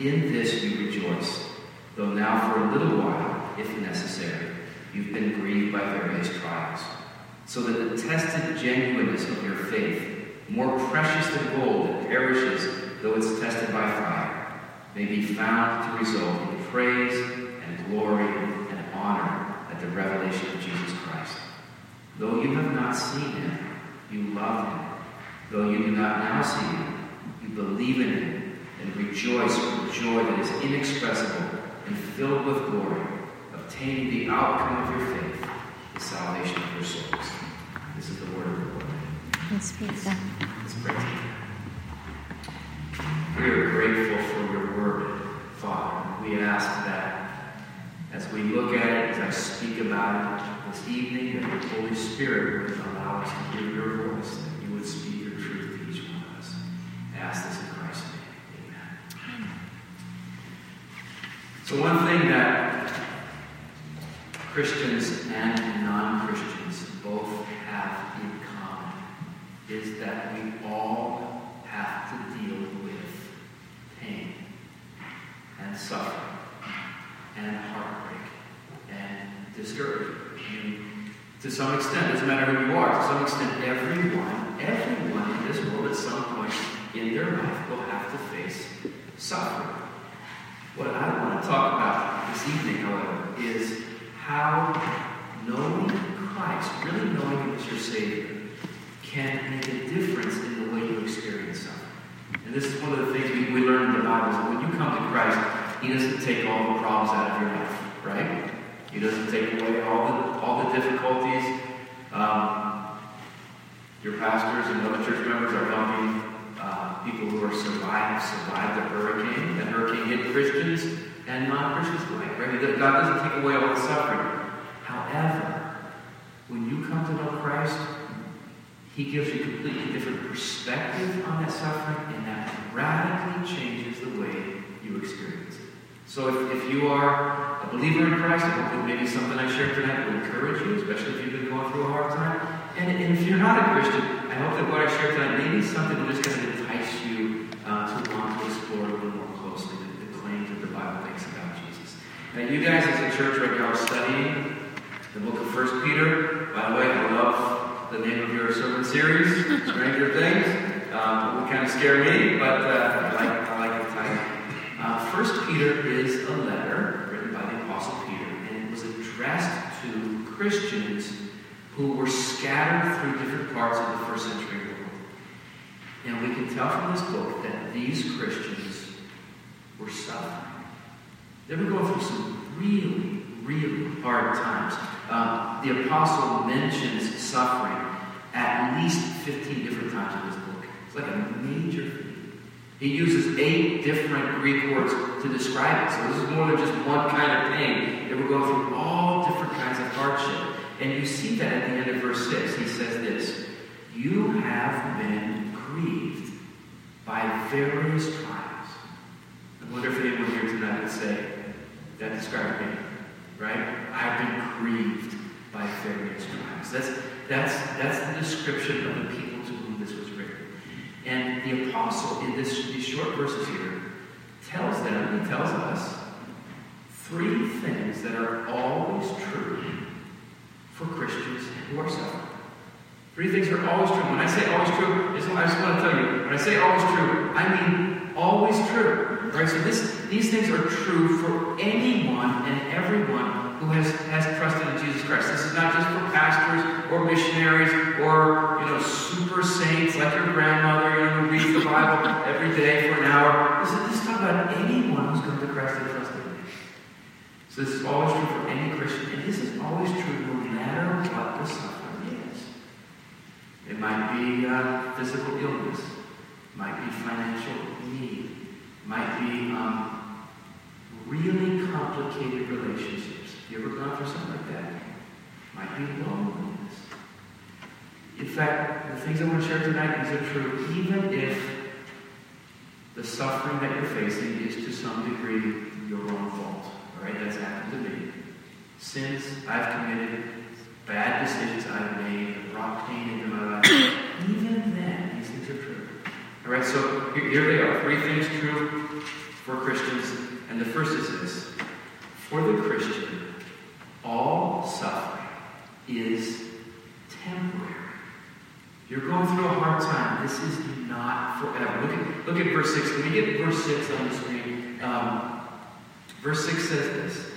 In this we rejoice, though now for a little while, if necessary, you've been grieved by various trials, so that the tested genuineness of your faith, more precious than gold that perishes though it's tested by fire, may be found to result in praise and glory and honor at the revelation of Jesus Christ. Though you have not seen him, you love him. Though you do not now see him, you believe in him and rejoice with joy that is inexpressible and filled with glory, obtaining the outcome of your faith, the salvation of your souls. This is the word of the Lord. Let's that. Let's pray. We are grateful for your word, Father. We ask that as we look at it, as I speak about it this evening, that your Holy Spirit would allow us to hear your voice, that you would speak your truth to each one of us. I ask this in Christ's name. Amen. So, one thing that Christians and non Christians both have in common is that we all have to deal with pain and suffering and heartbreak and discouragement. To some extent, it doesn't matter who you are, to some extent, everyone, everyone in this world at some point in their life will have to face suffering. What I want to talk about this evening, however, is how knowing Christ, really knowing Him as your Savior, can make a difference in the way you experience suffering. And this is one of the things we, we learn in the Bible is when you come to Christ, He doesn't take all the problems out of your life, right? He doesn't take away all the all the difficulties. Um, your pastors and other church members are helping uh, people who are survived survived the hurricane. That hurricane hit Christians and non-Christians alike, right? God doesn't take away all the suffering. However, when you come to know Christ, he gives you a completely different perspective on that suffering, and that radically changes the way you experience it. So if, if you are a believer in Christ, I hope maybe something I shared tonight will encourage you, especially if you've been going through a hard time. And, and if you're not a Christian, I hope that what I shared tonight maybe something that just kind of entice you uh, to want to explore a little more closely the, the claims that the Bible makes about Jesus. Now, you guys as a church right now are studying the book of First Peter. By the way, I love the name of your sermon series, Stranger Things. Um, it would kind of scare me, but uh, I, like, I like the title. Uh, First Peter is a letter written by the Apostle Peter, and it was addressed to Christians who were scattered through different parts of the first century world. And we can tell from this book that these Christians were suffering. They were going through some really, really hard times. Um, the apostle mentions suffering at least 15 different times in this book. It's like a major theme. He uses eight different Greek words to describe it. So this is more than just one kind of pain. They were going through all different kinds of hardship. And you see that at the end of verse 6. He says this You have been grieved by various trials. I wonder if anyone here tonight would say, That describes me, right? I've been grieved by various trials. That's, That's, that's the description of the people to whom this was written. And the apostle, in this, these short verses here, tells them, he tells us, three things that are always true for Christians who are suffering. Three things are always true. When I say always true, I just want to tell you, when I say always true, I mean always true. Right? So this, these things are true for anyone and everyone who has, has trusted in Jesus Christ. This is not just for pastors or missionaries or you know super saints like your grandmother, you know, who reads the Bible every day for an hour. This is, this is talking about anyone who's come to Christ and trusted. So this is always true for any Christian, and this is always true no matter what the suffering is. it might be uh, physical illness, might be financial need, might be um, really complicated relationships. You ever gone through something like that? Might be loneliness. In fact, the things I want to share tonight, these are true even if the suffering that you're facing is to some degree your own fault. Right, that's happened to me. Sins I've committed, bad decisions I've made, brought pain into my life. Even then, these things are true. All right, so here they are. Three things true for Christians. And the first is this For the Christian, all suffering is temporary. You're going through a hard time. This is not forever. Look at, look at verse 6. Can we get verse 6 on the screen? Um, verse 6 says this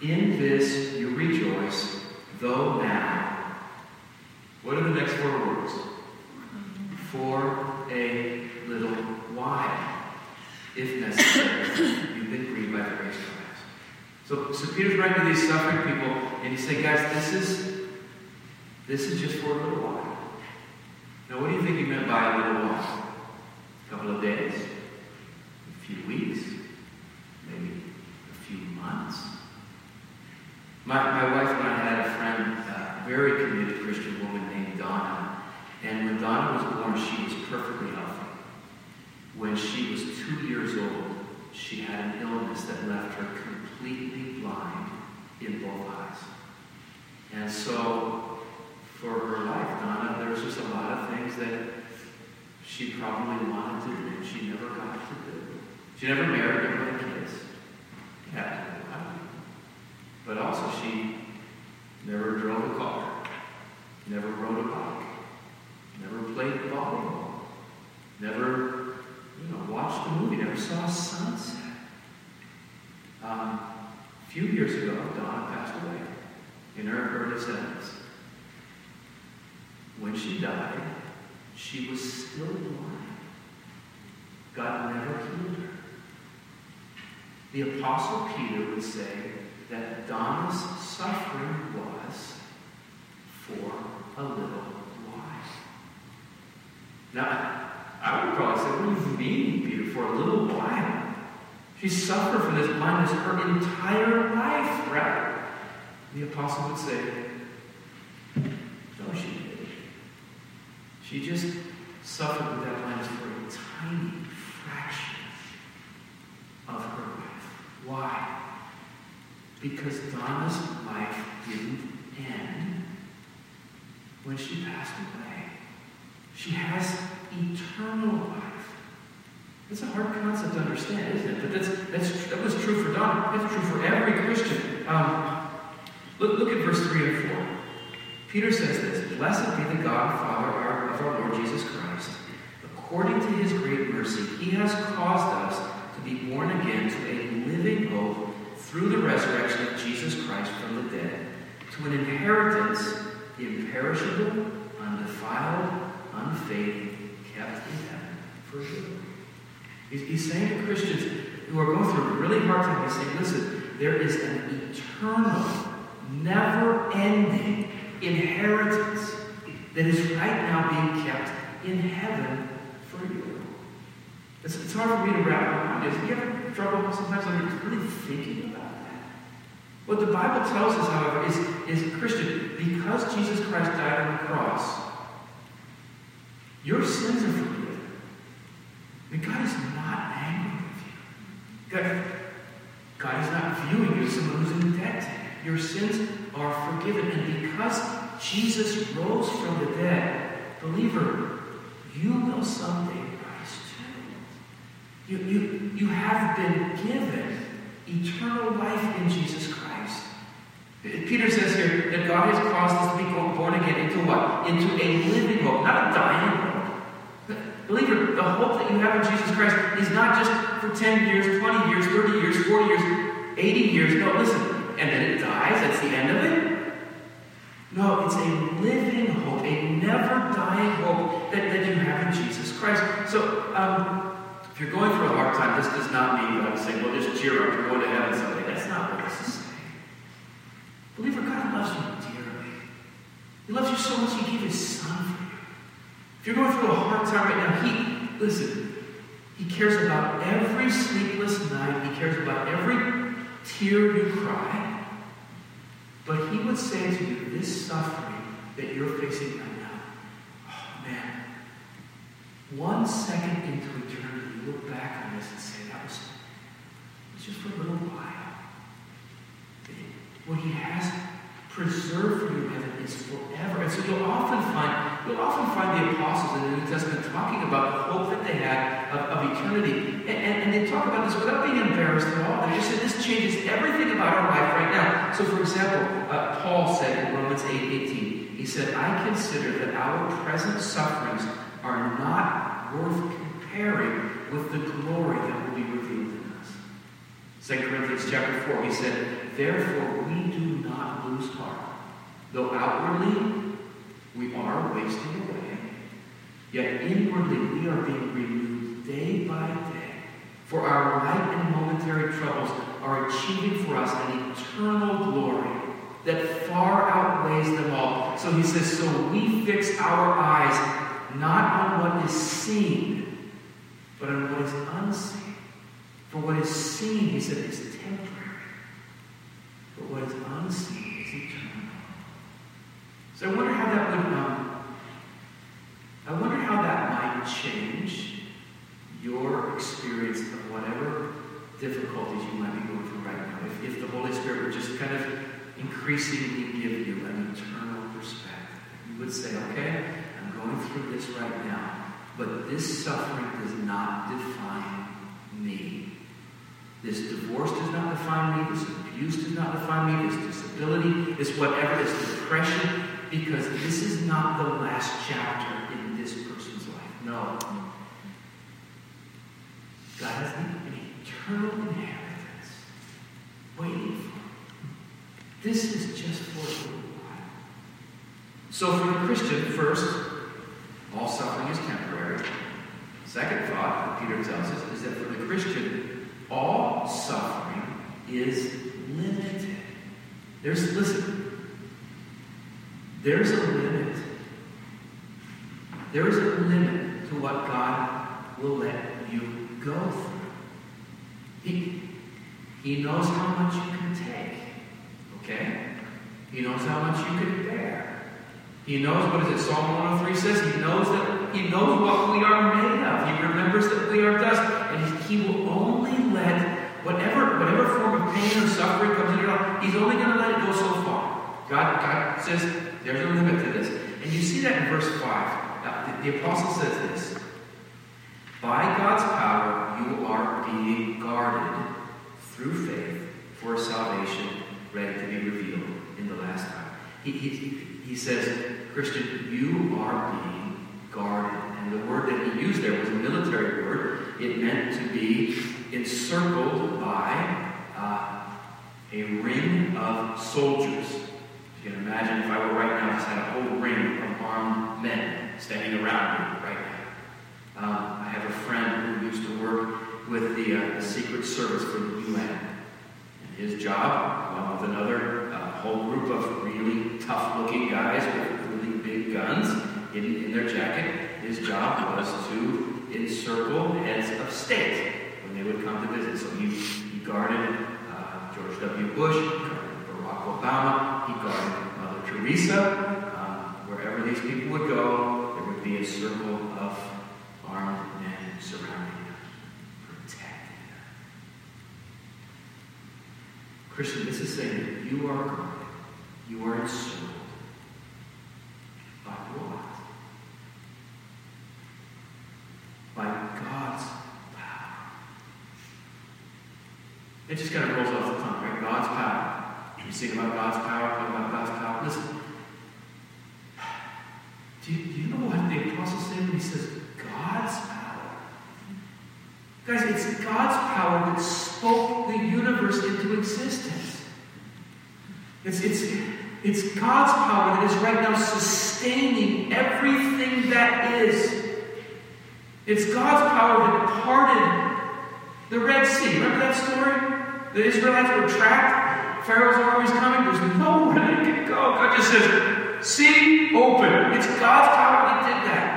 In this you rejoice, though now what are the next four words? For a little while, if necessary, you've been grieved by the grace of Christ. So, so Peter's writing to these suffering people, and he's saying, guys, this is this is just for a little while. Now, what do you think he meant by a little while? A couple of days, a few weeks, maybe a few months. My, my wife and I had a friend, a very committed Christian woman Donna. And when Donna was born, she was perfectly healthy. When she was two years old, she had an illness that left her completely blind in both eyes. And so, for her life, Donna, there was just a lot of things that she probably wanted to do, and she never got to do. She never married, never had kids. Yeah, but also she never drove a car never rode a bike, never played volleyball, never, you know, watched a movie, never saw a sunset. Um, a few years ago, Donna passed away in her early 70s. When she died, she was still blind. God never healed her. The Apostle Peter would say that Donna's suffering was for a little while. Now, I would probably say, what do you mean, Peter, for a little while? She suffered from this blindness her entire life, right? The apostle would say, no, she didn't. She just suffered with that blindness for a tiny fraction of her life. Why? Because Donna's life didn't end when she passed away. She has eternal life. It's a hard concept to understand, isn't it? But that's, that's, that was true for Don. That's true for every Christian. Um, look, look at verse 3 and 4. Peter says this Blessed be the God, Father of our Lord Jesus Christ. According to his great mercy, he has caused us to be born again to a living hope through the resurrection of Jesus Christ from the dead, to an inheritance imperishable, undefiled, unfading, kept in heaven for you. He's, saying to Christians who are going through a really hard time, he's saying, listen, there is an eternal, never ending inheritance that is right now being kept in heaven for you. It's, it's hard for me to wrap my mind. Have you ever struggled sometimes I'm really thinking about that? what the Bible tells us, however, is, is Christian, because Jesus Christ died on the cross, your sins are forgiven. God is not angry with you. God, God is not viewing you as someone who's in debt. Your sins are forgiven. And because Jesus rose from the dead, believer, you will someday rise too. You, you, you have been given eternal life in Jesus Christ. Peter says here that God has caused us to be born again into what? Into a living hope, not a dying Believer, the hope that you have in Jesus Christ is not just for 10 years, 20 years, 30 years, 40 years, 80 years. No, listen. And then it dies. That's the end of it. No, it's a living hope, a never dying hope that, that you have in Jesus Christ. So, um, if you're going through a hard time, this does not mean that I'm saying, well, just cheer up, you're going to heaven someday. That's not what this is saying. Believer, God loves you dearly. He loves you so much, He gave His Son for you. You're going through a hard time right now, He, listen, He cares about every sleepless night, He cares about every tear you cry. But He would say to you, this suffering that you're facing right now, oh man, one second into eternity, you look back on this and say, that was, was just for a little while. What He has preserved for you in heaven is forever. And so you'll often find you'll often find the apostles in the New Testament talking about the hope that they had of, of eternity. And, and, and, they talk about this without being embarrassed at all. They just say this changes everything about our life right now. So for example, uh, Paul said in Romans 8, 18, he said, I consider that our present sufferings are not worth comparing with the glory that will be revealed in us. 2 Corinthians chapter 4, he said, Therefore we do not lose heart. Though outwardly we are wasting away, yet inwardly we are being renewed day by day. For our light and momentary troubles are achieving for us an eternal glory that far outweighs them all. So he says, so we fix our eyes not on what is seen, but on what is unseen. For what is seen, he said, is temporary. But what is unseen is eternal. So I wonder how that would um, I wonder how that might change your experience of whatever difficulties you might be going through right now. If, if the Holy Spirit would just kind of increasingly give you an eternal perspective. You would say, okay, I'm going through this right now, but this suffering does not define me. This divorce does not define me. This abuse does not define me. This disability, this whatever, this depression, because this is not the last chapter in this person's life. No. God has an eternal inheritance waiting for him. This is just for a little while. So for the Christian, first, all suffering is temporary. Second thought Peter tells us is that for the Christian, all suffering is limited. There's, listen, there's a limit. There is a limit to what God will let you go through. He, he knows how much you can take. Okay? He knows how much you can bear. He knows, what is it, Psalm 103 says? He knows that he knows what we are made of. He remembers that we are dust. And he will only let whatever whatever form of pain or suffering comes into your life, he's only going to let it go so far. God, God says there's a limit to this. And you see that in verse 5. Now, the, the apostle says this By God's power, you are being guarded through faith for salvation ready to be revealed in the last time. He, he, he says, Christian, you are being guarded. And the word that he used there was a military word. It meant to be encircled by uh, a ring of soldiers. You can imagine if I were right now, just had a whole ring of armed men standing around me right now. Um, I have a friend who used to work with the, uh, the Secret Service for the UN. And his job, along with another uh, whole group of really tough looking guys with really big guns in, in their jacket, his job was to encircle heads of state when they would come to visit. So he, he guarded uh, George W. Bush, Obama, he guarded Mother Teresa. Um, wherever these people would go, there would be a circle of armed men surrounding her, protecting her. Christian, this is saying that you are guarded, you are encircled. By what? By God's power. It just kind of rolls off the tongue, right? God's power. You sing about God's power, talk about God's power. Listen. Do you, do you know what the apostle said when he says God's power? Guys, it's God's power that spoke the universe into existence. It's, it's, it's God's power that is right now sustaining everything that is. It's God's power that parted the Red Sea. Remember that story? The Israelites were trapped. Pharaoh's army's coming. There's no nowhere they can go. God just says, "See, open. It's God's power that did that.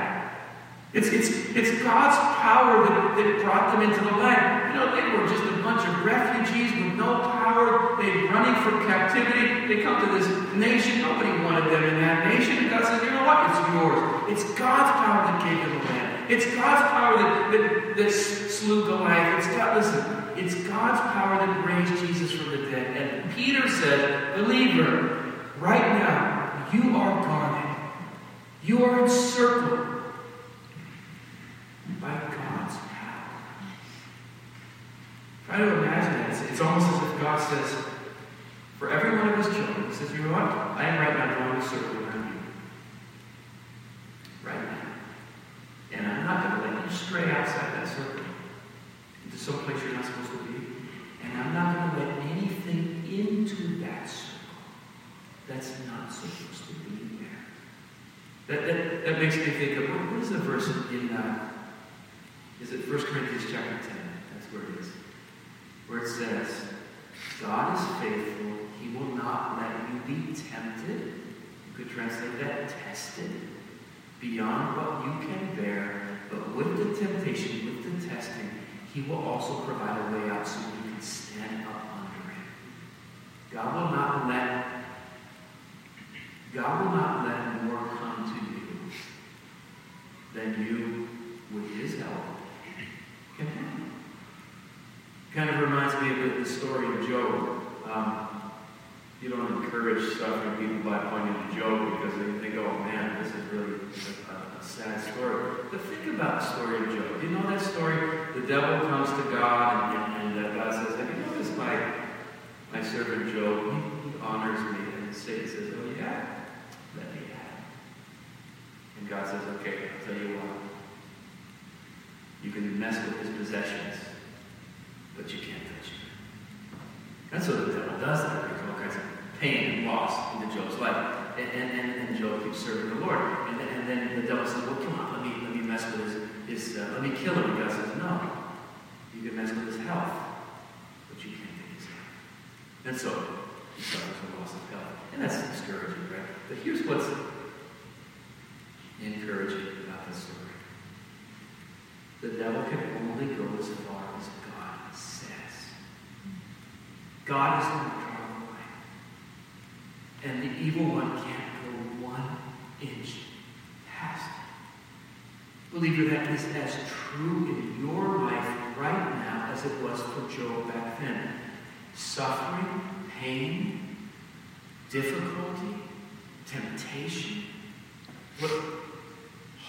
It's, it's, it's God's power that, that brought them into the land. You know, they were just a bunch of refugees with no power. They're running from captivity. They come to this nation. Nobody wanted them in that nation. And God says, you know what? It's yours. It's God's power that gave them the land. It's God's power that, that, that slew Goliath. It's God, listen, it's God's power that raised Jesus from the dead. Peter said, believer, right now, you are guarded. You are encircled by God's power. Try to imagine it. It's, it's almost as if God says, for every one of his children, he says, you know what? I am right now drawing a circle around you. Right now. And I'm not going to let you stray outside that circle into some place you're not supposed to be. And I'm not going to let anything into that circle that's not supposed to be there. That, that, that makes me think of what, is the verse in, uh, is it 1 Corinthians chapter 10? That's where it is. Where it says, God is faithful. He will not let you be tempted. You could translate that tested beyond what you can bear, but with the temptation, with the testing, He will also provide a way out so you can stand up. God will not let God will not let more come to you than you, with His help, can handle. Kind of reminds me of the story of Job. Um, you don't encourage suffering people by pointing to Job because they think, oh man, this is really a, a, sad story. But think about the story of Job. You know that story? The devil comes to God and, and, uh, God says, have you noticed my, my servant Job? Honors me. And Satan says, oh yeah, let me have. And God says, okay, I'll tell you what. You can mess with his possessions, but you can't touch him. That's what the devil does. That brings all kinds of pain and loss into Job's life. And, and, and, and Job keeps serving the Lord. And, and then the devil says, well, come on, let me, let me mess with his, his uh, let me kill him. And God says, no. You can mess with his health, but you can't take his life. And so, he suffers from loss of health. And that's discouraging, right? But here's what's encouraging about this story. The devil can only go as far as God says. God is in and the evil one can't go one inch past it. Believer, that is as true in your life right now as it was for Job back then. Suffering, pain, difficulty, temptation, what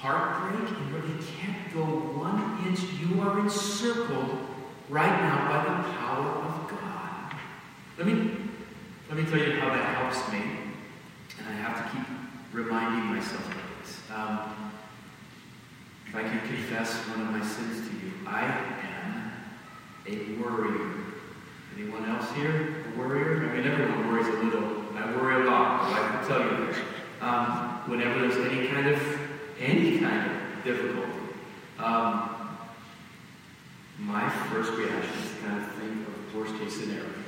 heartbreak, and where you can't go one inch, you are encircled right now by the power of God. Let me let me tell you how that helps me, and I have to keep reminding myself of this. Um, if I can confess one of my sins to you, I am a worrier. Anyone else here a worrier? I mean, everyone worries a little. I worry a lot. But I can tell you. Um, whenever there's any kind of any kind of difficulty, um, my first reaction is to kind of think of worst case scenario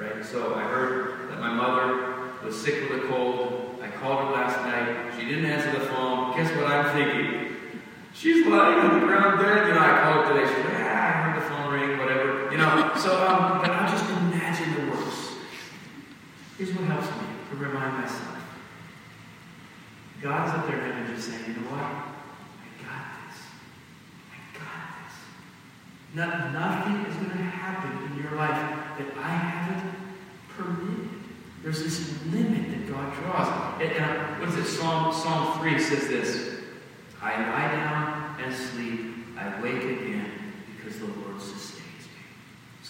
right? So I heard that my mother was sick with a cold. I called her last night. She didn't answer the phone. Guess what I'm thinking? She's lying on the ground dead. Know, I called her today. She's like, so, um, but I just imagine the worst. Here's what helps me to remind myself. God's up there and just saying, you know what? I got this. I got this. Not, nothing is going to happen in your life that I haven't permitted. There's this limit that God draws. And, and what is it? Psalm, Psalm 3 says this I lie down and sleep, I wake again because the Lord sustains.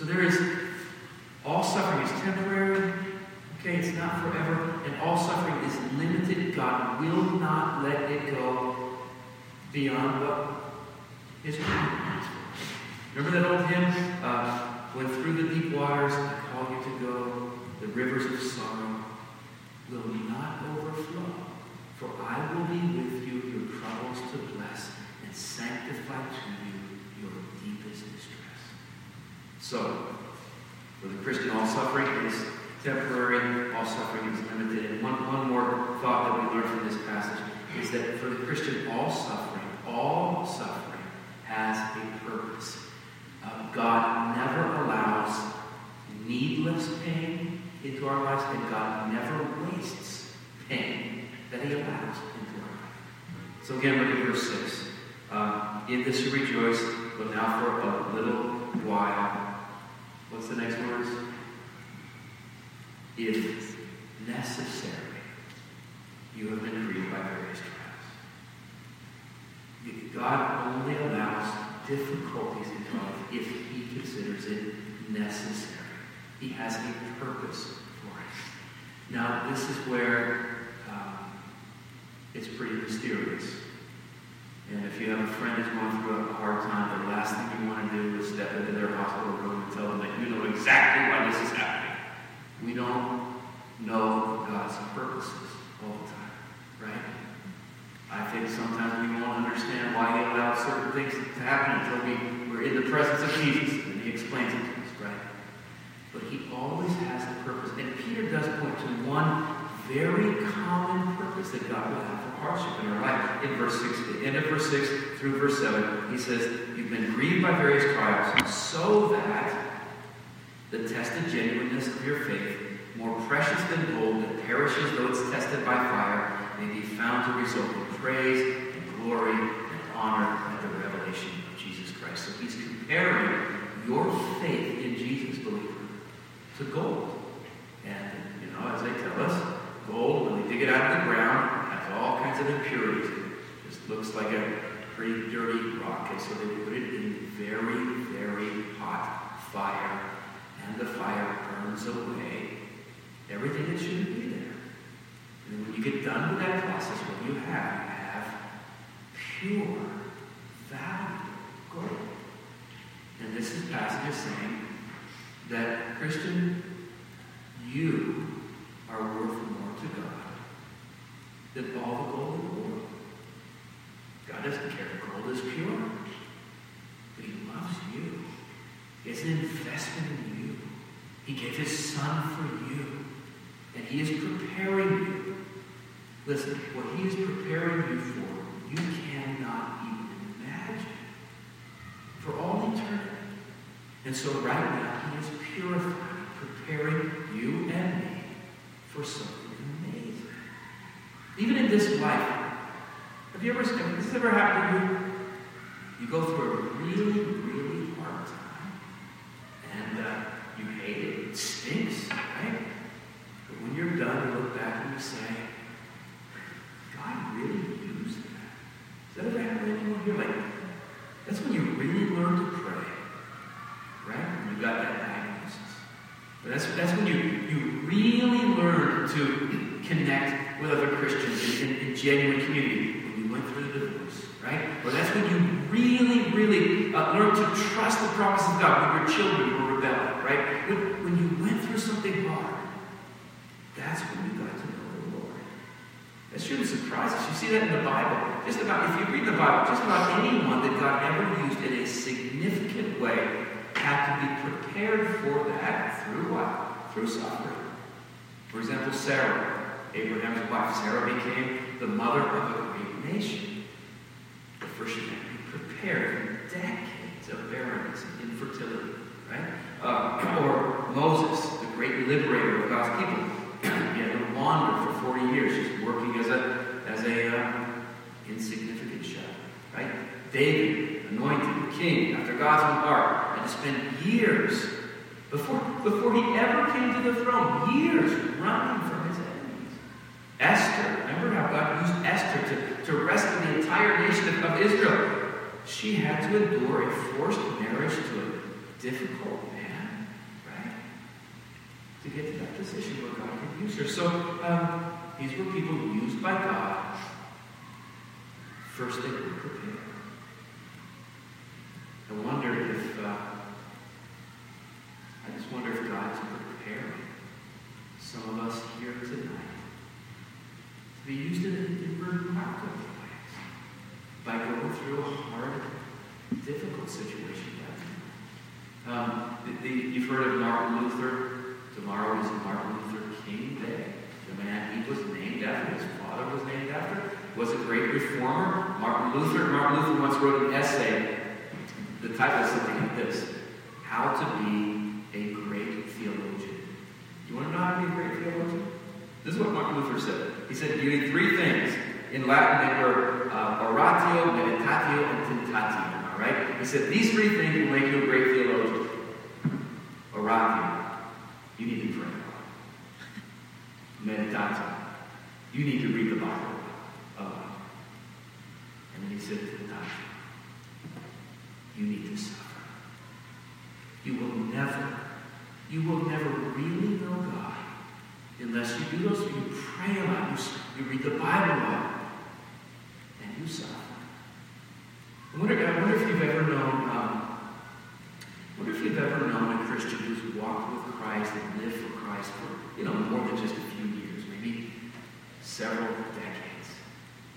So there is all suffering is temporary. Okay, it's not forever. And all suffering is limited. God will not let it go beyond what is plans Remember that old hymn? Uh, when through the deep waters I call you to go, the rivers of sorrow will not overflow. For I will be with you, your troubles to bless, and sanctify to you your deepest distress. So, for the Christian, all suffering is temporary, all suffering is limited. And one, one more thought that we learn from this passage is that for the Christian, all suffering, all suffering has a purpose. Uh, God never allows needless pain into our lives, and God never wastes pain that He allows into our life. So again, look at verse 6. Uh, in this you rejoice, but now for a little while. What's the next words? If necessary, you have been grieved by various trials. God only allows difficulties in life if he considers it necessary. He has a purpose for it. Now, this is where um, it's pretty mysterious. And if you have a friend who's going through a hard time, the last thing you want to do is step into their hospital room and tell them that you know exactly why this is happening. We don't know God's purposes all the time, right? I think sometimes we won't understand why he allows certain things to happen until we, we're in the presence of Jesus and he explains it to us, right? But he always has a purpose. And Peter does point to one very common purpose that God will have for hardship in our life. In verse 6, the end of verse 6 through verse 7, he says, You've been grieved by various trials, so that the tested genuineness of your faith, more precious than gold that perishes though it's tested by fire, may be found to result in praise and glory and honor at the revelation of Jesus Christ. So he's comparing your faith in Jesus, believer, to gold. And, you know, as they tell us, gold, when they dig it out of the ground, has all kinds of impurities. It just looks like a pretty dirty rock. And so they put it in very, very hot fire. And the fire burns away everything that shouldn't be there. And when you get done with that process, what you have, you have pure, valuable gold. And this is passage is saying that Christian, you are worth more to God than all the gold in the world. God doesn't care if gold is pure, but He loves you. It's an investment in you. He gave His Son for you, and He is preparing you Listen, what he is preparing you for, you cannot even imagine. For all eternity. And so right now, he is purifying, preparing you and me for something this life, have you ever, have this ever happened to you? You go through a really, really hard time, and uh, you hate it. It stinks, right? But when you're done, you look back and you say, God really use that? Has that ever happened to anyone here? Like, that's when you really learn to pray, right? When you got that diagnosis. But that's, that's when you, you really learn to connect with other Christians in, in, in genuine community. When you went through the divorce, right? Or that's when you really, really uh, learn to trust the promise of God when your children were rebelling, right? When, when you went through something hard, that's when you got to shouldn't surprise us. You see that in the Bible. Just about, if you read the Bible, just about anyone that God ever used in a significant way had to be prepared for that through what? Through suffering. For example, Sarah, Abraham's wife. Sarah became the mother of a great nation. But first she had to be prepared for decades of barrenness and infertility. Right? Uh, or Moses, the great liberator of God's people. He had to wander for 40 years, just working as a as a uh, insignificant shepherd. Right? David, anointed king after God's own heart, had to spend years before before he ever came to the throne, years running from his enemies. Esther, remember how God used Esther to, to rescue the entire nation of, of Israel. She had to endure a forced marriage to a difficult? To get to that position where God can use her. So um, these were people used by God. First, they were prepared. I wonder if, uh, I just wonder if God's preparing some of us here tonight to be used in, in remarkable ways by going through a hard, difficult situation. Um, the, the, you've heard of Martin Luther. Tomorrow is Martin Luther King Day. The man he was named after, his father was named after, was a great reformer. Martin Luther. Martin Luther once wrote an essay. The title is something like this: "How to Be a Great Theologian." You want to know how to be a great theologian? This is what Martin Luther said. He said, "You need three things." In Latin, they were uh, oratio, meditatio, and tentatio. All right. He said these three things will make you a great theologian. Oratio. You need to pray. Meditatio. You need to read the Bible. Uh, and then he said, tentatio. You need to suffer. You will never, you will never really know God unless you do those. You pray a lot. You, you read the Bible a lot. And you suffer. I wonder, I wonder if you've ever known, um, you've ever known a Christian who's walked with Christ and lived for Christ for, you know, more than just a few years, maybe several decades.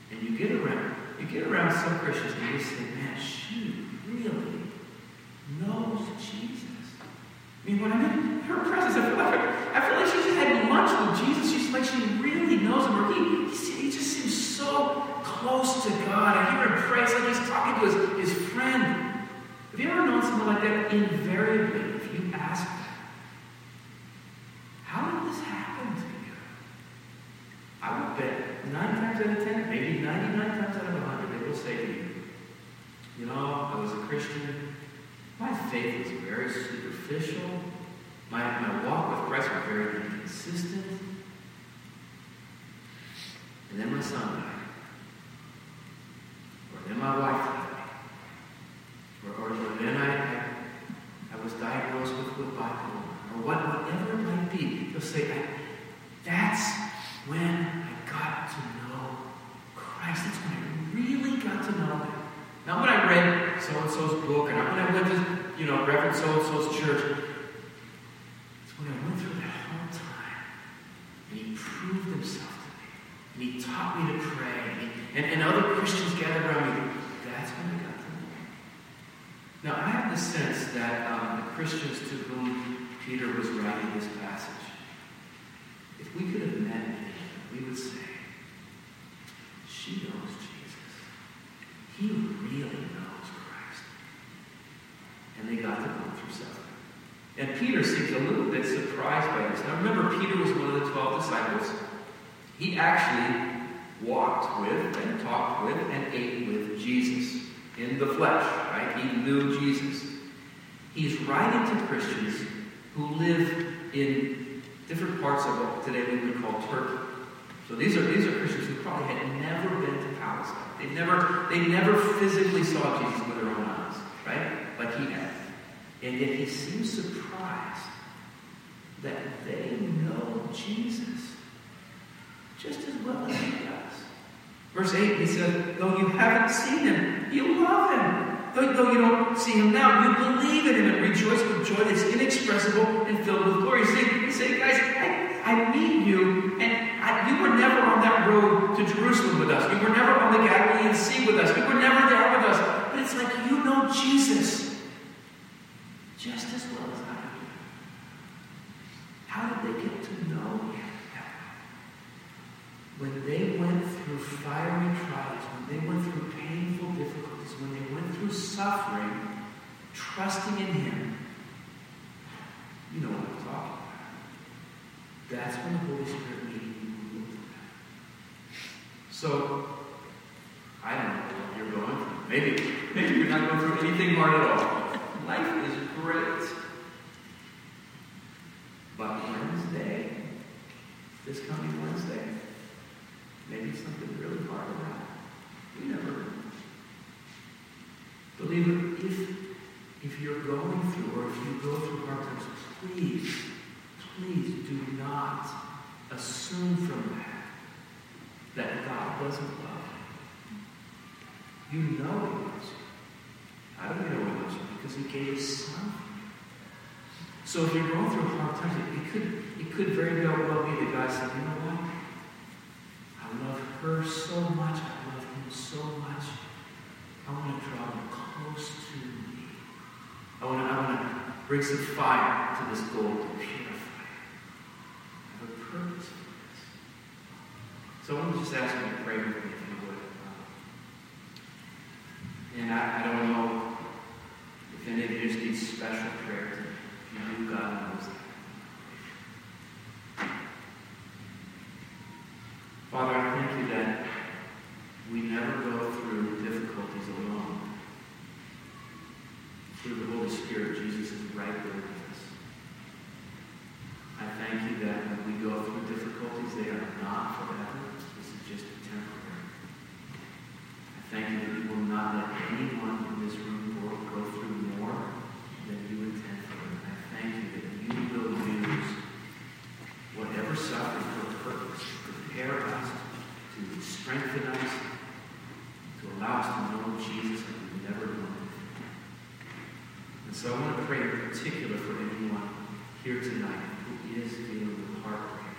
And you get around, you get around some Christians and you say, man, she really knows Jesus. I mean, when I'm in her presence, I feel like, I feel like she's had lunch with Jesus. She's like she really knows him. Or he, he, he just seems so close to God. I hear him pray. It's like he's talking to his, his friend. Have you ever known something like that? Invariably, if you ask how did this happen to you? I would bet nine times out of ten, maybe 99 times out of 100, they will say to you, you know, I was a Christian. My faith was very superficial. My, my walk with Christ was very inconsistent. And then my son died. Or then my wife died. Or, or, or then I, I, I was diagnosed with, with bipolar. Or what, whatever it might be. You'll say, that's when I got to know Christ. That's when I really got to know Him. Not when I read so and so's book, and not when I went to, you know, Reverend so and so's church. It's when I went through that whole time, and He proved Himself to me, and He taught me to pray, and, and other Christians gathered around me. That's when I got to know Him. Now, I have the sense that um, the Christians to whom Peter was writing this passage, if we could have met we would say, she knows Jesus. He really knows Christ. And they got to go through suffering. And Peter seems a little bit surprised by this. Now remember, Peter was one of the 12 disciples. He actually walked with and talked with and ate with Jesus in the flesh, right? He knew Jesus. He's writing to Christians who live in different parts of what today we would call Turkey. So these are these are Christians who probably had never been to Palestine. They never they never physically saw Jesus with their own eyes, right? Like he had. And yet he seems surprised that they know Jesus just as well as he does. Verse 8, he said, Though you haven't seen him, you love him. Though, though you don't see him now, you believe in him and rejoice with joy that's inexpressible and filled with glory. He said, guys, I, I meet you, and I, you were never on that road to Jerusalem with us. You were never on the Galilean Sea with us. You were never there with us. But it's like you know Jesus just as well as I do. How did they get to know him? When they went through fiery trials, when they went through painful difficulties, when they went through suffering, trusting in him, you know what I'm talking about. That's when the Holy Spirit made you move. So, I don't know what you're going through. Maybe, maybe you're not going through anything hard at all. Life is great. But Wednesday, this coming Wednesday, maybe something really hard will happen. You never know. Believer, if, if you're going through or if you go through hard times, please, please do assume from that that God doesn't love you. You know He loves you. How do you know He loves you? Because He gave His Son. So if you're going through hard times, it could, it could very well be that God said, you know what? I love her so much. I love him so much. I want to draw them close to me. I want to, I want to bring some fire to this gold to purify it. I have a purpose for this. So I want to just ask you to pray with me, if you would. And I, I don't know if any of you just need special prayer today. If you do, God knows that. Father, I thank you that we never go through difficulties alone. Through the Holy Spirit, Jesus is right there with us. I thank you that when we go through difficulties, they are not forever. This is just temporary. I thank you that you will not let anyone in this room go, go through more than you intend for them. I thank you that you will use whatever suffering for a purpose, to prepare us, to strengthen us, to allow us to know Jesus like we've never known. And so I want to pray in particular for anyone here tonight who is dealing with heartbreak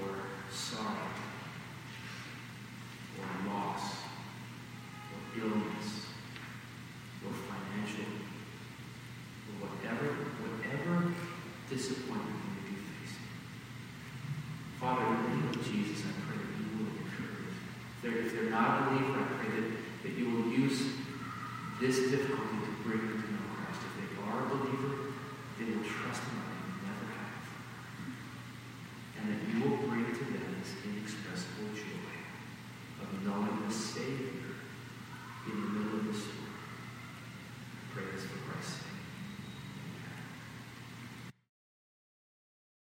or sorrow or loss or illness